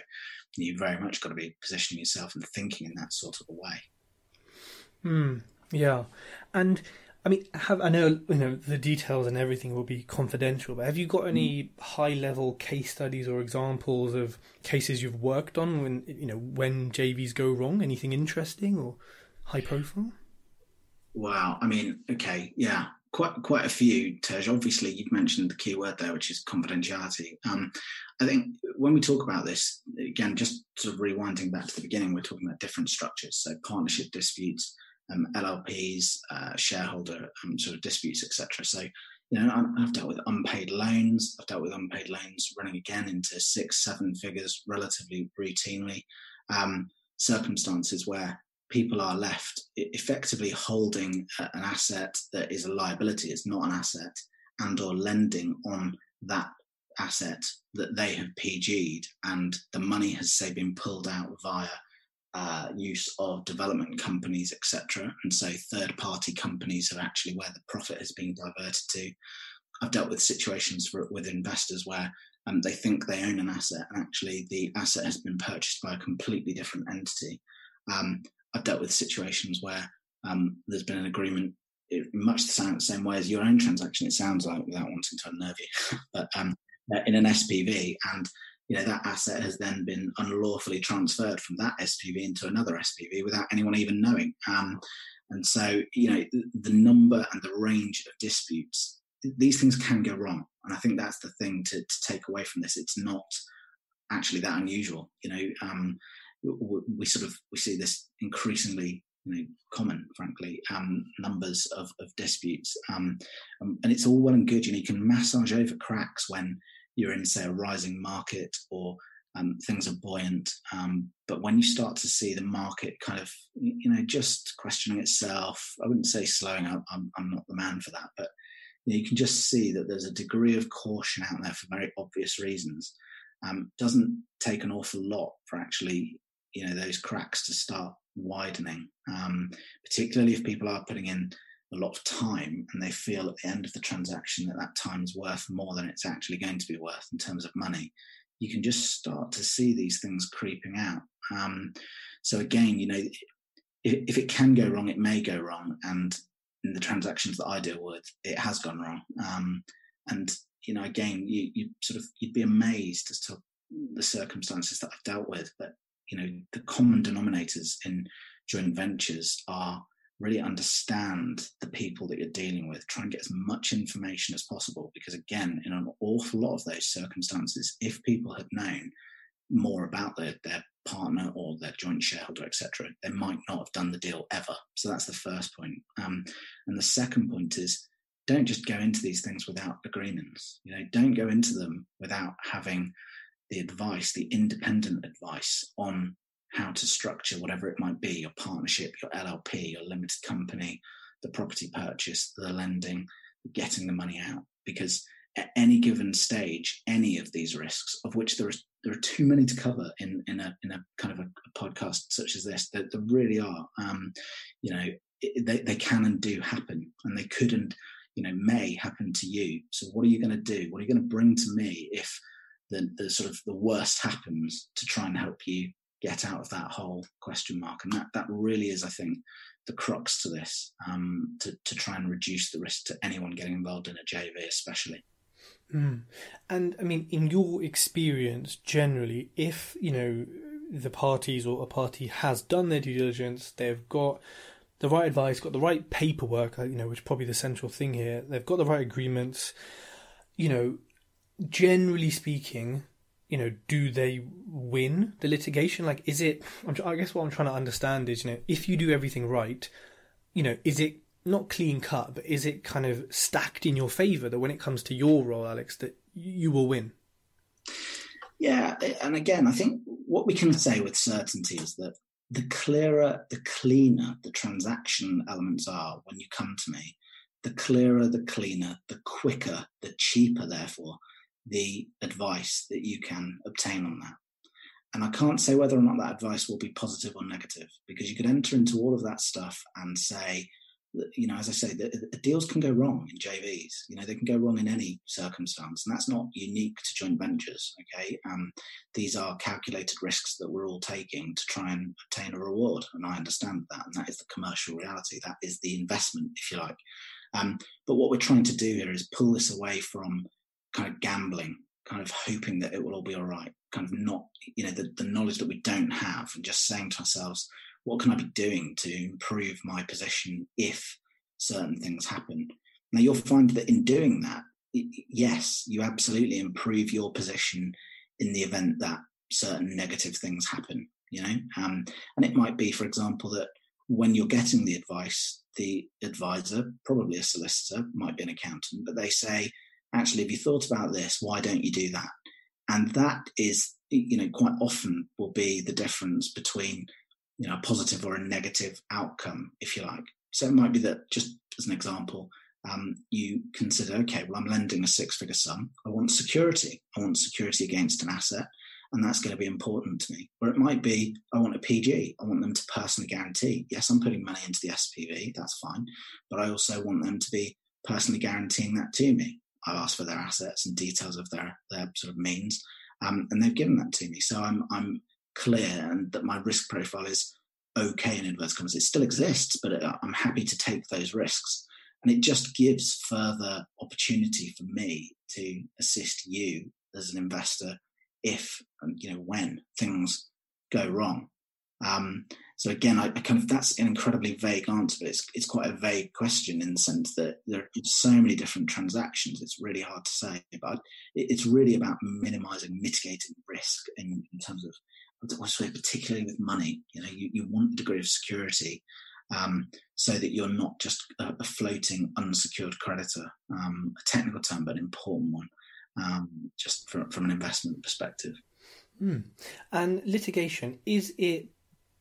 you've very much got to be positioning yourself and thinking in that sort of a way. Hmm. yeah. And I mean, have, I know you know the details and everything will be confidential, but have you got any mm. high level case studies or examples of cases you've worked on when you know when JVs go wrong? Anything interesting or high profile? Wow. I mean, okay, yeah, quite quite a few. Tej, obviously, you've mentioned the key word there, which is confidentiality. Um, I think when we talk about this, again, just sort of rewinding back to the beginning, we're talking about different structures, so partnership disputes, um, LLPs, uh, shareholder um, sort of disputes, etc. So, you know, I've dealt with unpaid loans. I've dealt with unpaid loans running again into six, seven figures relatively routinely. Um, circumstances where people are left effectively holding an asset that is a liability, it's not an asset, and or lending on that asset that they have PG'd, and the money has say been pulled out via uh, use of development companies, etc. And so third party companies are actually where the profit has been diverted to. I've dealt with situations for, with investors where um, they think they own an asset, and actually the asset has been purchased by a completely different entity. Um, I've dealt with situations where um, there's been an agreement much the same, way as your own transaction. It sounds like without wanting to unnerve you, but um, in an SPV, and you know that asset has then been unlawfully transferred from that SPV into another SPV without anyone even knowing. Um, and so, you know, the, the number and the range of disputes, these things can go wrong. And I think that's the thing to, to take away from this. It's not actually that unusual. You know, um, we sort of we see this increasingly you know, common, frankly, um, numbers of, of disputes. Um, um, and it's all well and good. You know, you can massage over cracks when you're in, say, a rising market or um, things are buoyant. Um, but when you start to see the market kind of, you know, just questioning itself, I wouldn't say slowing up. I'm, I'm not the man for that, but you, know, you, can just see that there's a degree of caution out there for very obvious reasons. Doesn't take an awful lot for actually you know those cracks to start widening, um, particularly if people are putting in a lot of time and they feel at the end of the transaction that that time is worth more than it's actually going to be worth in terms of money. You can just start to see these things creeping out. Um, so again, you know, if, if it can go wrong, it may go wrong, and in the transactions that I deal with, it has gone wrong. Um, and you know, again, you, you sort of you'd be amazed as to the circumstances that I've dealt with. But you know, the common denominators in joint ventures are really understand the people that you're dealing with. Try and get as much information as possible, because again, in an awful lot of those circumstances, if people had known more about their, their partner or their joint shareholder, etc., they might not have done the deal ever. So that's the first point. Um, and the second point is don't just go into these things without agreements. You know, don't go into them without having the advice, the independent advice on how to structure whatever it might be your partnership, your LLP, your limited company, the property purchase, the lending, getting the money out. Because at any given stage, any of these risks, of which there is there are too many to cover in in a in a kind of a, a podcast such as this. There, there really are. Um, you know, they they can and do happen, and they could and you know may happen to you. So what are you going to do? What are you going to bring to me if the, the sort of the worst happens to try and help you get out of that whole question mark? And that that really is, I think, the crux to this um, to to try and reduce the risk to anyone getting involved in a JV, especially. Mm. And I mean, in your experience, generally, if you know the parties or a party has done their due diligence, they've got the right advice, got the right paperwork, uh, you know, which is probably the central thing here. They've got the right agreements. You know, generally speaking, you know, do they win the litigation? Like, is it? I guess what I'm trying to understand is, you know, if you do everything right, you know, is it not clean cut, but is it kind of stacked in your favour that when it comes to your role, Alex, that you will win? Yeah, and again, I think what we can say with certainty is that the clearer, the cleaner the transaction elements are when you come to me, the clearer, the cleaner, the quicker, the cheaper, therefore, the advice that you can obtain on that. And I can't say whether or not that advice will be positive or negative because you could enter into all of that stuff and say, you know, as I say, the, the, deals can go wrong in JVs. You know, they can go wrong in any circumstance, and that's not unique to joint ventures. Okay, um, these are calculated risks that we're all taking to try and obtain a reward, and I understand that, and that is the commercial reality. That is the investment, if you like. Um, but what we're trying to do here is pull this away from kind of gambling, kind of hoping that it will all be all right, kind of not, you know, the, the knowledge that we don't have, and just saying to ourselves what can I be doing to improve my position if certain things happen? Now, you'll find that in doing that, yes, you absolutely improve your position in the event that certain negative things happen, you know? Um, and it might be, for example, that when you're getting the advice, the advisor, probably a solicitor, might be an accountant, but they say, actually, if you thought about this, why don't you do that? And that is, you know, quite often will be the difference between you know, a positive or a negative outcome, if you like. So it might be that, just as an example, um, you consider, okay, well, I'm lending a six figure sum. I want security. I want security against an asset, and that's going to be important to me. Or it might be, I want a PG. I want them to personally guarantee. Yes, I'm putting money into the SPV. That's fine. But I also want them to be personally guaranteeing that to me. I've asked for their assets and details of their, their sort of means, um, and they've given that to me. So I'm, I'm clear and that my risk profile is okay in inverted commas. It still exists, but uh, I'm happy to take those risks. And it just gives further opportunity for me to assist you as an investor if and you know when things go wrong. Um, so again, I, I, kind of that's an incredibly vague answer, but it's it's quite a vague question in the sense that there are so many different transactions. It's really hard to say, but it, it's really about minimising, mitigating risk in, in terms of particularly with money. You know, you, you want a degree of security um, so that you're not just a, a floating unsecured creditor. Um, a technical term, but an important one, um, just from, from an investment perspective. Mm. And litigation is it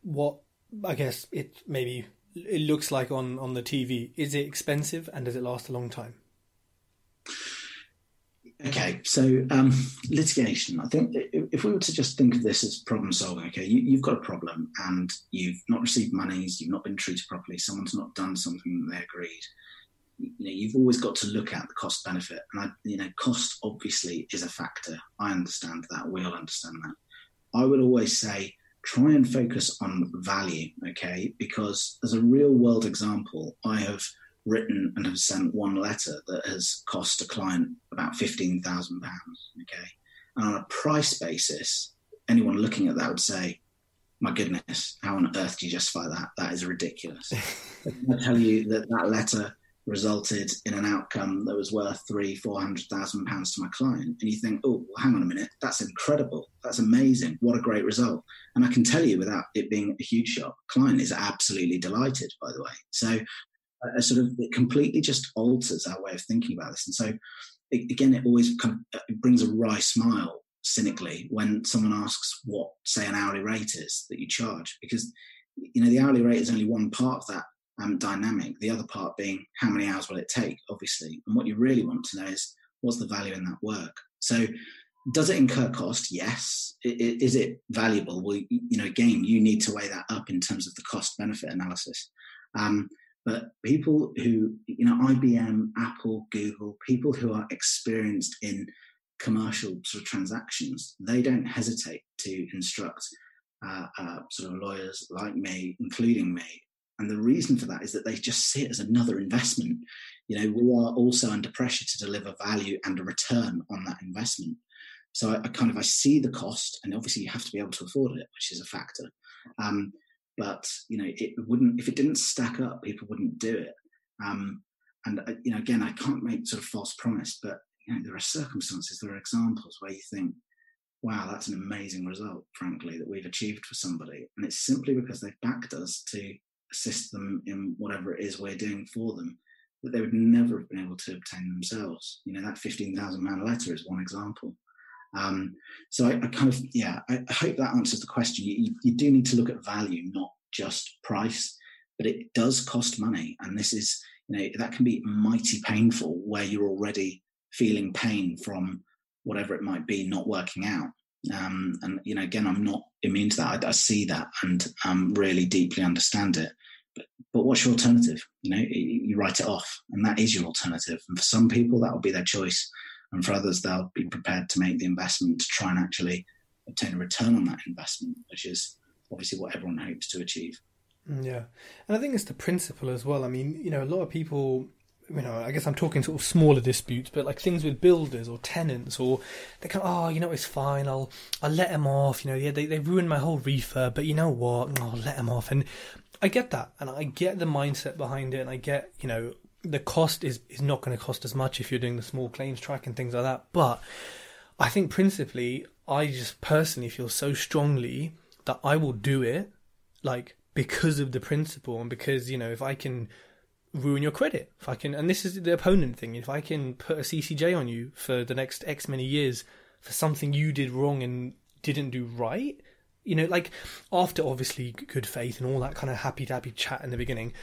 what I guess it maybe it looks like on on the TV? Is it expensive and does it last a long time? Okay, so um, litigation. I think if we were to just think of this as problem solving, okay, you, have got a problem and you've not received monies, you've not been treated properly, someone's not done something that they agreed. You know, you've always got to look at the cost benefit, and I, you know, cost obviously is a factor. I understand that. We all understand that. I would always say try and focus on value, okay, because as a real world example, I have written and have sent one letter that has cost a client about fifteen thousand pounds. Okay, and on a price basis, anyone looking at that would say, "My goodness, how on earth do you justify that? That is ridiculous." I tell you that that letter resulted in an outcome that was worth three, four hundred thousand pounds to my client, and you think, "Oh, well, hang on a minute, that's incredible. That's amazing. What a great result!" And I can tell you, without it being a huge shock, client is absolutely delighted. By the way, so a sort of it completely just alters our way of thinking about this. And so, it, again, it always kind of uh, it brings a wry smile cynically when someone asks what, say, an hourly rate is that you charge, because you know the hourly rate is only one part of that um, dynamic. The other part being how many hours will it take, obviously, and what you really want to know is what's the value in that work. So. Does it incur cost? Yes. Is it valuable? Well, you know, again, you need to weigh that up in terms of the cost benefit analysis. Um, but people who, you know, IBM, Apple, Google, people who are experienced in commercial sort of transactions, they don't hesitate to instruct uh, uh, sort of lawyers like me, including me. And the reason for that is that they just see it as another investment. You know, we are also under pressure to deliver value and a return on that investment. So I, I kind of I see the cost, and obviously you have to be able to afford it, which is a factor. Um, but you know it wouldn't if it didn't stack up people wouldn't do it um, and uh, you know again i can't make sort of false promise but you know there are circumstances there are examples where you think wow that's an amazing result frankly that we've achieved for somebody and it's simply because they've backed us to assist them in whatever it is we're doing for them that they would never have been able to obtain themselves you know that 15000 man letter is one example um, so I, I, kind of, yeah, I, hope that answers the question. You, you, do need to look at value, not just price, but it does cost money. And this is, you know, that can be mighty painful where you're already feeling pain from whatever it might be not working out. Um, and, you know, again, I'm not immune to that. I, I see that and um, really deeply understand it. But, but what's your alternative? You know, you write it off, and that is your alternative. And for some people, that will be their choice and for others they'll be prepared to make the investment to try and actually obtain a return on that investment, which is obviously what everyone hopes to achieve. Mm, yeah, and I think it's the principle as well. I mean, you know, a lot of people you know, I guess I'm talking sort of smaller disputes, but like things with builders or tenants, or they go, oh, you know, it's fine. I'll I'll let them off. You know, yeah, they they ruined my whole refurb, but you know what? Mm, I'll let them off. And I get that, and I get the mindset behind it, and I get, you know, the cost is, is not going to cost as much if you're doing the small claims track and things like that. But I think principally, I just personally feel so strongly that I will do it, like because of the principle and because you know if I can ruin your credit, if I can, and this is the opponent thing, if I can put a CCJ on you for the next X many years for something you did wrong and didn't do right, you know, like after obviously good faith and all that kind of happy dappy chat in the beginning,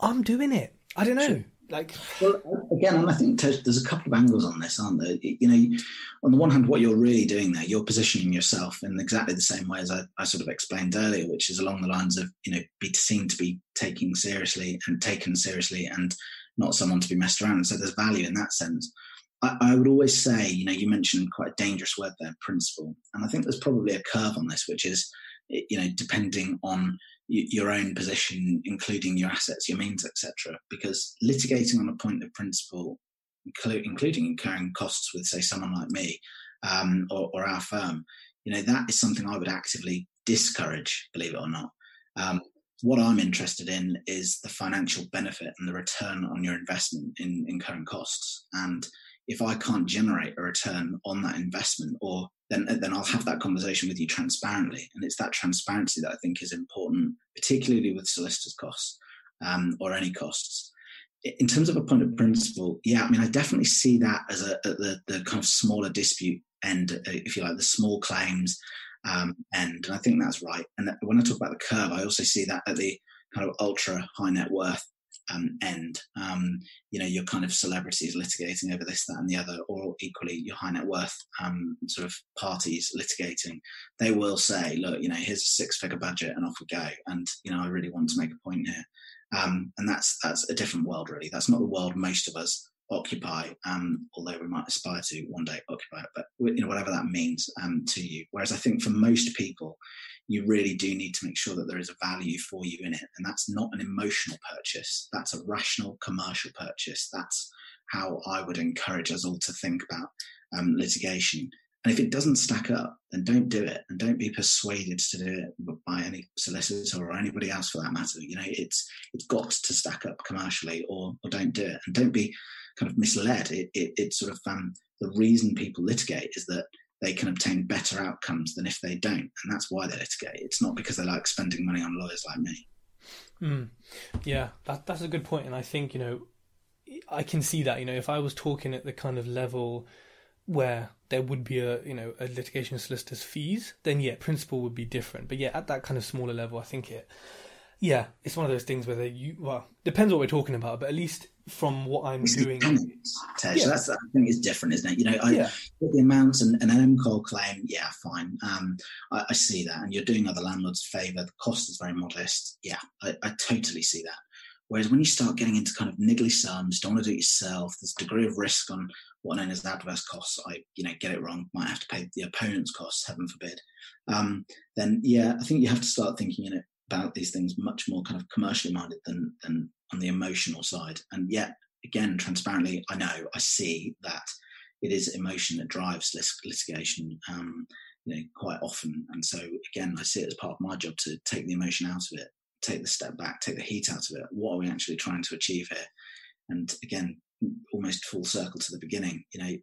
I'm doing it I don't know. Sure. Like, well, again, and I think there's a couple of angles on this, aren't there? You know, on the one hand, what you're really doing there, you're positioning yourself in exactly the same way as I, I sort of explained earlier, which is along the lines of you know, be seen to be taking seriously and taken seriously, and not someone to be messed around. So there's value in that sense. I, I would always say, you know, you mentioned quite a dangerous word there, principle, and I think there's probably a curve on this, which is, you know, depending on your own position, including your assets, your means, etc. Because litigating on a point of principle, including incurring costs with, say, someone like me um, or, or, our firm, you know, that is something I would actively discourage, believe it or not. Um, what I'm interested in is the financial benefit and the return on your investment in incurring costs. And if I can't generate a return on that investment or then then I'll have that conversation with you transparently. And it's that transparency that I think is important, particularly with solicitors' costs um, or any costs. In terms of a point of principle, yeah, I mean, I definitely see that as a, the, the kind of smaller dispute end, uh, if you like, the small claims um, end. And I think that's right. And when I talk about the curve, I also see that at the kind of ultra high net worth um, end. Um, you know, your kind of celebrities litigating over this, that, and the other, or equally your high net worth um, sort of parties litigating. They will say, look, you know, here's a six figure budget and off we go. And, you know, I really want to make a point here. Um, and that's, that's a different world, really. That's not the world most of us occupy, um, although we might aspire to one day occupy it, but you know, whatever that means um, to you. Whereas I think for most people, you really do need to make sure that there is a value for you in it. And that's not an emotional purchase. That's a rational commercial purchase. That's how I would encourage us all to think about um, litigation. And if it doesn't stack up, then don't do it, and don't be persuaded to do it by any solicitor or anybody else for that matter. You know, it's it's got to stack up commercially, or or don't do it, and don't be kind of misled. It, it, it sort of um, the reason people litigate is that they can obtain better outcomes than if they don't, and that's why they litigate. It's not because they like spending money on lawyers like me. Mm. Yeah, that, that's a good point, and I think you know, I can see that. You know, if I was talking at the kind of level where there would be a you know a litigation solicitor's fees, then yeah, principle would be different. But yeah, at that kind of smaller level, I think it yeah, it's one of those things where you well depends what we're talking about, but at least from what I'm it's doing, Tej, yeah. that's I think it's different, isn't it? You know, I, yeah. the amounts and, and an MCOL claim, yeah, fine. Um, I, I, see that, and you're doing other landlords favour. The cost is very modest. Yeah, I, I totally see that. Whereas when you start getting into kind of niggly sums, don't want to do it yourself. There's a degree of risk on what known as adverse costs. I, you know, get it wrong, might have to pay the opponent's costs, heaven forbid. Um, then yeah, I think you have to start thinking in it about these things much more kind of commercially minded than than on the emotional side. And yet, again, transparently, I know I see that it is emotion that drives litigation. Um, you know, quite often, and so again, I see it as part of my job to take the emotion out of it, take the step back, take the heat out of it. What are we actually trying to achieve here? And again, almost full circle to the beginning. You know,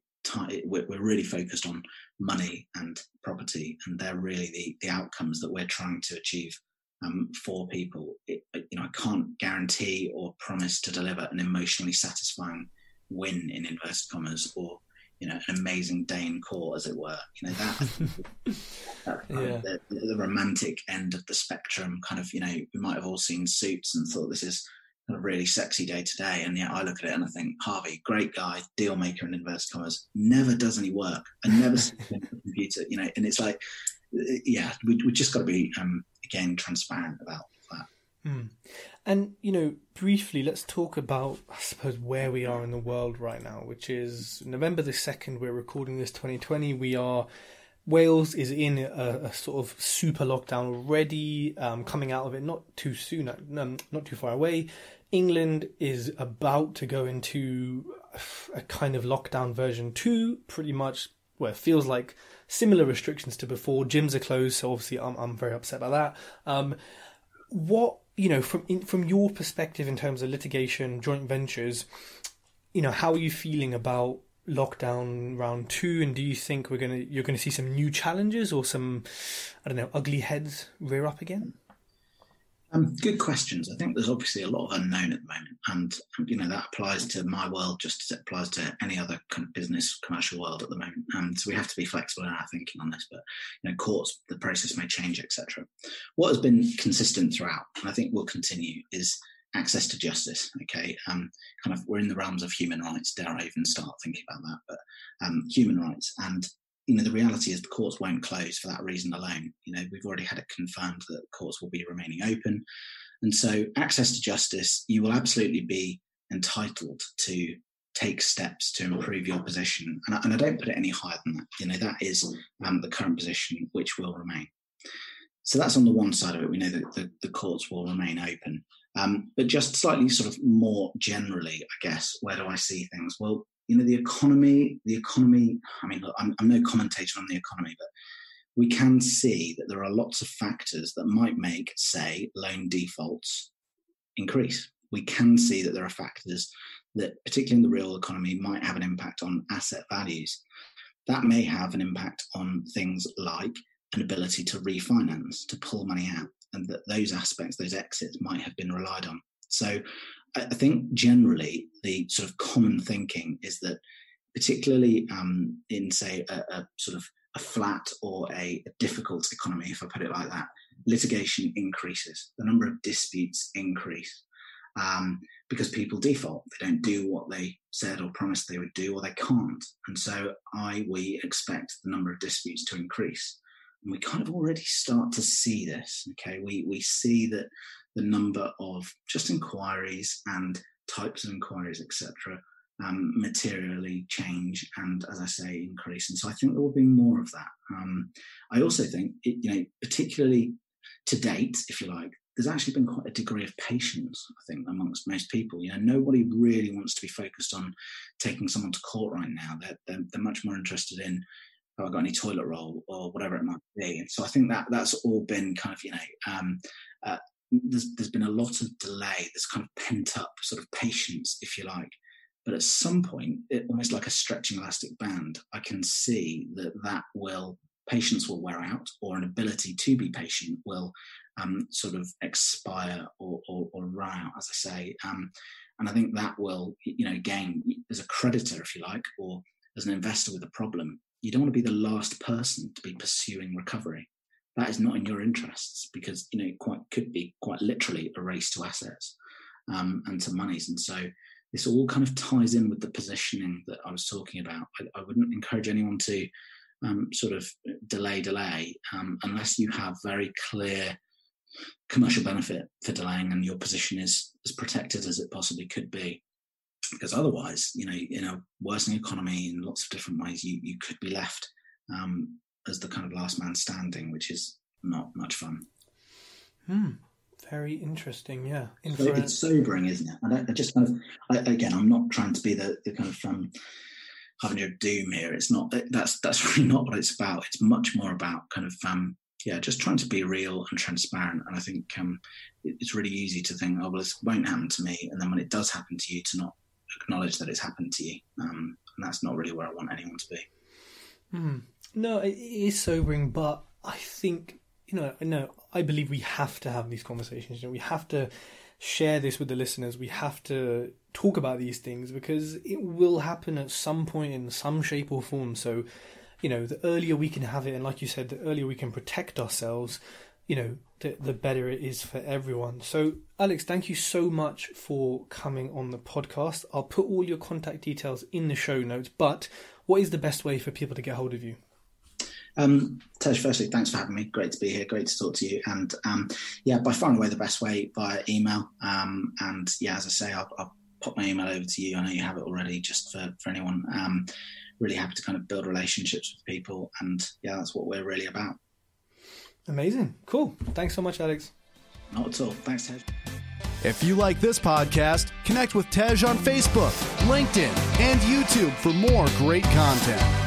we're really focused on money and property, and they're really the, the outcomes that we're trying to achieve um, for people. It, you know, I can't guarantee or promise to deliver an emotionally satisfying win in inverted commas or you know an amazing day in court, as it were. You know that, that yeah. the, the, romantic end of the spectrum. Kind of, you know, we might have all seen Suits and thought this is a really sexy day today, and yet I look at it and I think Harvey, great guy, deal maker in inverted commas, never does any work, and never in the computer. You know, and it's like, yeah, we we just got to be um, again transparent about that. Hmm. And you know, briefly, let's talk about I suppose where we are in the world right now, which is November the second. We're recording this 2020. We are Wales is in a, a sort of super lockdown already, um, coming out of it not too soon, um, not too far away. England is about to go into a kind of lockdown version two, pretty much. Where it feels like similar restrictions to before. Gyms are closed, so obviously I'm I'm very upset about that. Um, what you know from in, from your perspective in terms of litigation, joint ventures, you know, how are you feeling about lockdown round two? And do you think we're gonna you're gonna see some new challenges or some I don't know ugly heads rear up again? Um, good questions. I think there's obviously a lot of unknown at the moment, and you know that applies to my world just as it applies to any other kind of business commercial world at the moment. And so we have to be flexible in our thinking on this. But you know, courts, the process may change, etc. What has been consistent throughout, and I think will continue, is access to justice. Okay, um, kind of we're in the realms of human rights. Dare I even start thinking about that? But um, human rights and you know, the reality is the courts won't close for that reason alone. You know, we've already had it confirmed that courts will be remaining open. And so, access to justice, you will absolutely be entitled to take steps to improve your position. And I, and I don't put it any higher than that. You know, that is um, the current position which will remain. So that's on the one side of it. We know that the, the courts will remain open. Um, but just slightly sort of more generally, I guess, where do I see things? Well, you know, the economy, the economy, I mean, look, I'm, I'm no commentator on the economy, but we can see that there are lots of factors that might make, say, loan defaults increase. We can see that there are factors that, particularly in the real economy, might have an impact on asset values. That may have an impact on things like an ability to refinance, to pull money out, and that those aspects, those exits, might have been relied on. So I think generally the sort of common thinking is that, particularly um, in say a, a, sort of a flat or a, a, difficult economy, if I put it like that, litigation increases, the number of disputes increase, um, because people default. They don't do what they said or promised they would do, or they can't. And so I, we expect the number of disputes to increase. And we kind of already start to see this. Okay, we, we see that the number of just inquiries and types of inquiries, etc., um, materially change and, as I say, increase. And so I think there will be more of that. Um, I also think, it, you know, particularly to date, if you like, there's actually been quite a degree of patience, I think, amongst most people. You know, nobody really wants to be focused on taking someone to court right now. They're, they're, they're much more interested in, have I got any toilet roll or whatever it might be. And so I think that that's all been kind of, you know, um, uh, there's, there's been a lot of delay, there's kind of pent up sort of patience, if you like. But at some point, it, almost like a stretching elastic band, I can see that that will patience will wear out, or an ability to be patient will um, sort of expire or, or, or, run out, as I say. Um, and I think that will, you know, again, as a creditor, if you like, or as an investor with a problem, you don't want to be the last person to be pursuing recovery. That is not in your interests because you know it quite could be quite literally a race to assets um, and to monies. And so this all kind of ties in with the positioning that I was talking about. I, I wouldn't encourage anyone to um, sort of delay, delay, um, unless you have very clear commercial benefit for delaying and your position is as protected as it possibly could be. Because otherwise, you know, in a worsening economy in lots of different ways, you, you could be left um, as the kind of last man standing, which is not much fun. Hmm. Very interesting, yeah. So it's sobering, isn't it? And I, I just kind of, I, again, I'm not trying to be the, the kind of um, harbinger of doom here. It's not that's that's really not what it's about. It's much more about kind of um, yeah, just trying to be real and transparent. And I think um, it's really easy to think, oh well, this won't happen to me, and then when it does happen to you, to not acknowledge that it's happened to you. Um, and that's not really where I want anyone to be. Hmm. No, it is sobering, but I think you know, no, I believe we have to have these conversations. You know, we have to share this with the listeners. We have to talk about these things because it will happen at some point in some shape or form. So, you know, the earlier we can have it, and like you said, the earlier we can protect ourselves, you know, the, the better it is for everyone. So, Alex, thank you so much for coming on the podcast. I'll put all your contact details in the show notes, but what is the best way for people to get hold of you? Um, Tej, firstly, thanks for having me. Great to be here. Great to talk to you. And um, yeah, by far and away the best way via email. Um, and yeah, as I say, I'll, I'll, pop my email over to you. I know you have it already, just for for anyone. Um, really happy to kind of build relationships with people, and yeah, that's what we're really about. Amazing. Cool. Thanks so much, Alex. Not at all. Thanks, Tej. If you like this podcast, connect with Tej on Facebook, LinkedIn, and YouTube for more great content.